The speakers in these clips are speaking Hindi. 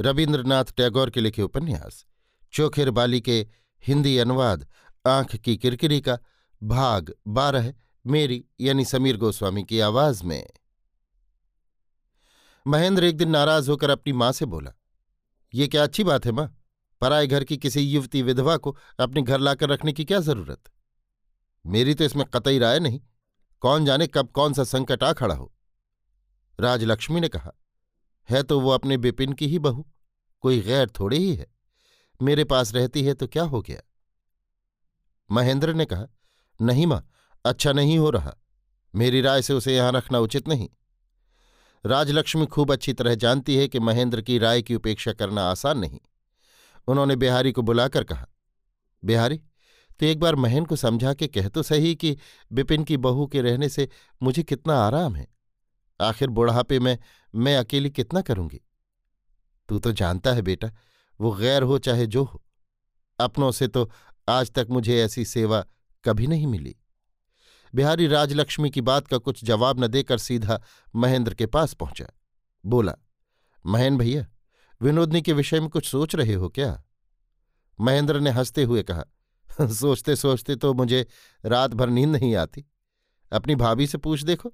रविन्द्रनाथ टैगोर के लिखे उपन्यास, चोखिर बाली के हिंदी अनुवाद, आँख की किरकिरी का भाग बारह, मेरी यानी समीर गोस्वामी की आवाज़ में। महेंद्र एक दिन नाराज़ होकर अपनी माँ से बोला, ये क्या अच्छी बात है माँ? पराए घर की किसी युवती विधवा को अपने घर लाकर रखने की क्या ज़रूरत? मेरी तो इसमें कतई राय नहीं। कौन जाने कब कौन सा संकट आ खड़ा हो? राजलक्ष्मी ने कहा, है तो वो अपने बिपिन की ही बहू। कोई गैर थोड़ी ही है। मेरे पास रहती है तो क्या हो गया? महेंद्र ने कहा, नहीं माँ अच्छा नहीं हो रहा। मेरी राय से उसे यहाँ रखना उचित नहीं। राजलक्ष्मी खूब अच्छी तरह जानती है कि महेंद्र की राय की उपेक्षा करना आसान नहीं। उन्होंने बिहारी को बुलाकर कहा, बिहारी तो एक बार महन को समझा के कह तो सही कि बिपिन की बहू के रहने से मुझे कितना आराम है। आखिर बुढ़ापे में मैं अकेली कितना करूँगी? तू तो जानता है बेटा, वो गैर हो चाहे जो हो। अपनों से तो आज तक मुझे ऐसी सेवा कभी नहीं मिली। बिहारी राजलक्ष्मी की बात का कुछ जवाब न देकर सीधा महेंद्र के पास पहुँचा। बोला, महेन भैया, विनोदनी के विषय में कुछ सोच रहे हो क्या? महेंद्र ने हँसते हुए कहा सोचते सोचते तो मुझे रात भर नींद नहीं आती। अपनी भाभी से पूछ देखो,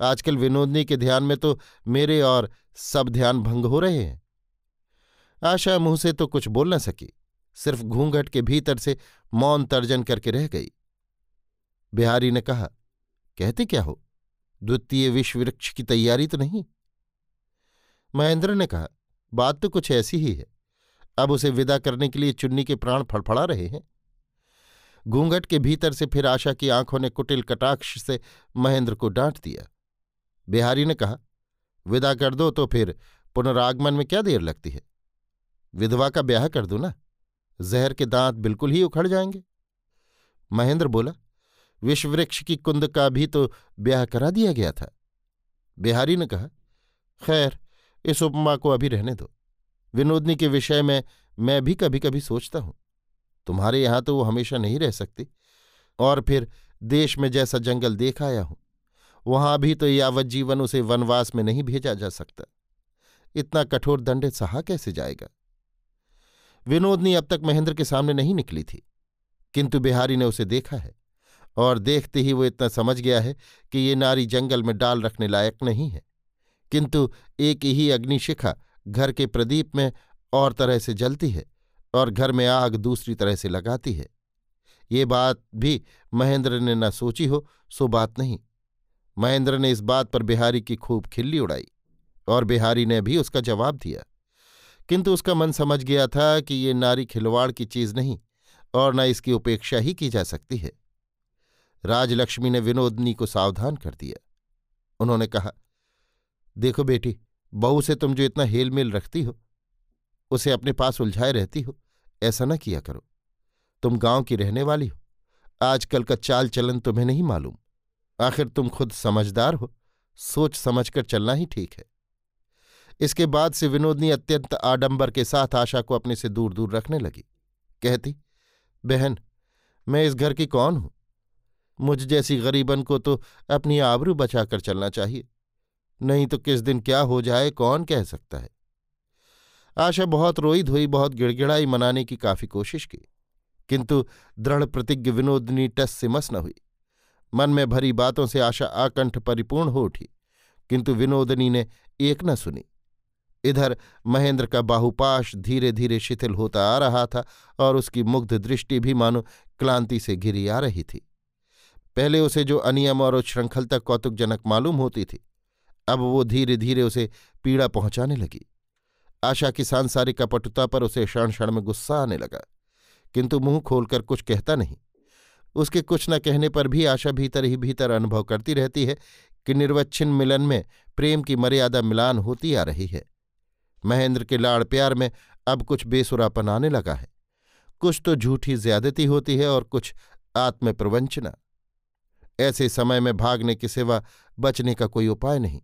आजकल विनोदनी के ध्यान में तो मेरे और सब ध्यान भंग हो रहे हैं। आशा मुँह से तो कुछ बोल न सकी। सिर्फ़ घूंघट के भीतर से मौन तर्जन करके रह गई। बिहारी ने कहा, कहते क्या हो? द्वितीय विश्व वृक्ष की तैयारी तो नहीं? महेंद्र ने कहा, बात तो कुछ ऐसी ही है। अब उसे विदा करने के लिए चुन्नी के प्राण फड़फड़ा रहे हैं। घूंघट के भीतर से फिर आशा की आँखों ने कुटिल कटाक्ष से महेंद्र को डांट दिया। बिहारी ने कहा, विदा कर दो तो फिर पुनरागमन में क्या देर लगती है? विधवा का ब्याह कर दू ना? जहर के दांत बिल्कुल ही उखड़ जाएँगे। महेंद्र बोला, विश्ववृक्ष की कुंद का भी तो ब्याह करा दिया गया था। बिहारी ने कहा, खैर, इस उपमा को अभी रहने दो। विनोदनी के विषय में मैं भी कभी कभी सोचता हूँ। तुम्हारे यहाँ तो वो हमेशा नहीं रह सकती। और फिर देश में जैसा जंगल देख आया हूँ, वहाँ भी तो यावत जीवन उसे वनवास में नहीं भेजा जा सकता। इतना कठोर दंड सहा कैसे जाएगा? विनोदनी अब तक महेंद्र के सामने नहीं निकली थी। किंतु बिहारी ने उसे देखा है, और देखते ही वो इतना समझ गया है कि ये नारी जंगल में डाल रखने लायक नहीं है। किंतु एक ही अग्निशिखा घर के प्रदीप में और तरह से जलती है और घर में आग दूसरी तरह से लगाती है। ये बात भी महेंद्र ने न सोची हो, सो बात नहीं। महेंद्र ने इस बात पर बिहारी की खूब खिल्ली उड़ाई, और बिहारी ने भी उसका जवाब दिया। किंतु उसका मन समझ गया था कि ये नारी खिलवाड़ की चीज़ नहीं और न इसकी उपेक्षा ही की जा सकती है। राजलक्ष्मी ने विनोदनी को सावधान कर दिया। उन्होंने कहा, देखो बेटी, बहू से तुम जो इतना हेलमेल रखती हो, उसे अपने पास उलझाए रहती हो, ऐसा न किया करो। तुम गाँव की रहने वाली हो। आजकल का चाल चलन तुम्हें नहीं मालूम। आखिर तुम खुद समझदार हो, सोच समझकर चलना ही ठीक है। इसके बाद से विनोदनी अत्यंत आडंबर के साथ आशा को अपने से दूर दूर रखने लगी। कहती, बहन, मैं इस घर की कौन हूँ? मुझ जैसी गरीबन को तो अपनी आबरू बचाकर चलना चाहिए। नहीं तो किस दिन क्या हो जाए, कौन कह सकता है? आशा बहुत रोई धोई, बहुत गिड़गिड़ाई मनाने की काफ़ी कोशिश की। किंतु दृढ़ प्रतिज्ञ विनोदनी टस से मस न हुई। मन में भरी बातों से आशा आकंठ परिपूर्ण हो उठी, किंतु विनोदनी ने एक न सुनी। इधर महेंद्र का बाहुपाश धीरे धीरे शिथिल होता आ रहा था और उसकी मुग्ध दृष्टि भी मानो क्लांति से घिरी आ रही थी। पहले उसे जो अनियम और उच्छृंखलता कौतुकजनक मालूम होती थी, अब वो धीरे धीरे उसे पीड़ा पहुँचाने लगी। आशा की सांसारिक कपटुता पर उसे क्षण क्षण में गुस्सा आने लगा, किंतु मुँह खोलकर कुछ कहता नहीं। उसके कुछ न कहने पर भी आशा भीतर ही भीतर अनुभव करती रहती है कि निर्वच्छिन्न मिलन में प्रेम की मर्यादा मिलान होती आ रही है। महेंद्र के लाड़ प्यार में अब कुछ बेसुरापन आने लगा है। कुछ तो झूठी ज्यादती होती है और कुछ आत्मप्रवंचना। ऐसे समय में भागने के सिवा बचने का कोई उपाय नहीं।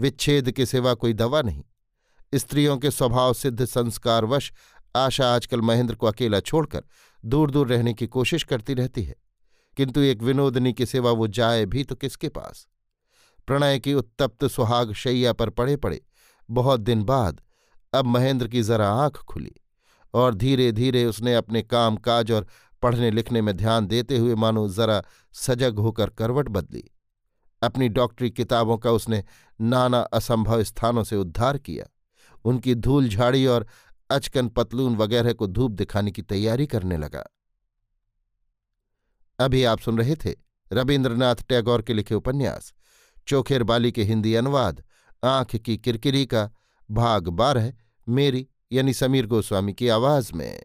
विच्छेद के सिवा कोई दवा नहीं। स्त्रियों के स्वभाव सिद्ध संस्कारवश आशा आजकल महेंद्र को अकेला छोड़कर दूर दूर रहने की कोशिश करती रहती है। किंतु एक विनोदनी के सिवा वो जाए भी तो किसके पास? प्रणय की उत्तप्त सुहाग शैया पर पड़े पड़े बहुत दिन बाद अब महेंद्र की जरा आँख खुली और धीरे धीरे उसने अपने काम काज और पढ़ने लिखने में ध्यान देते हुए मानो जरा सजग होकर करवट बदली। अपनी डॉक्टरी किताबों का उसने नाना असंभव स्थानों से उद्धार किया। उनकी धूल झाड़ी और अचकन पतलून वगैरह को धूप दिखाने की तैयारी करने लगा। अभी आप सुन रहे थे रविन्द्रनाथ टैगोर के लिखे उपन्यास चोखेर बाली के हिंदी अनुवाद आँख की किरकिरी का भाग बारह मेरी यानी समीर गोस्वामी की आवाज़ में।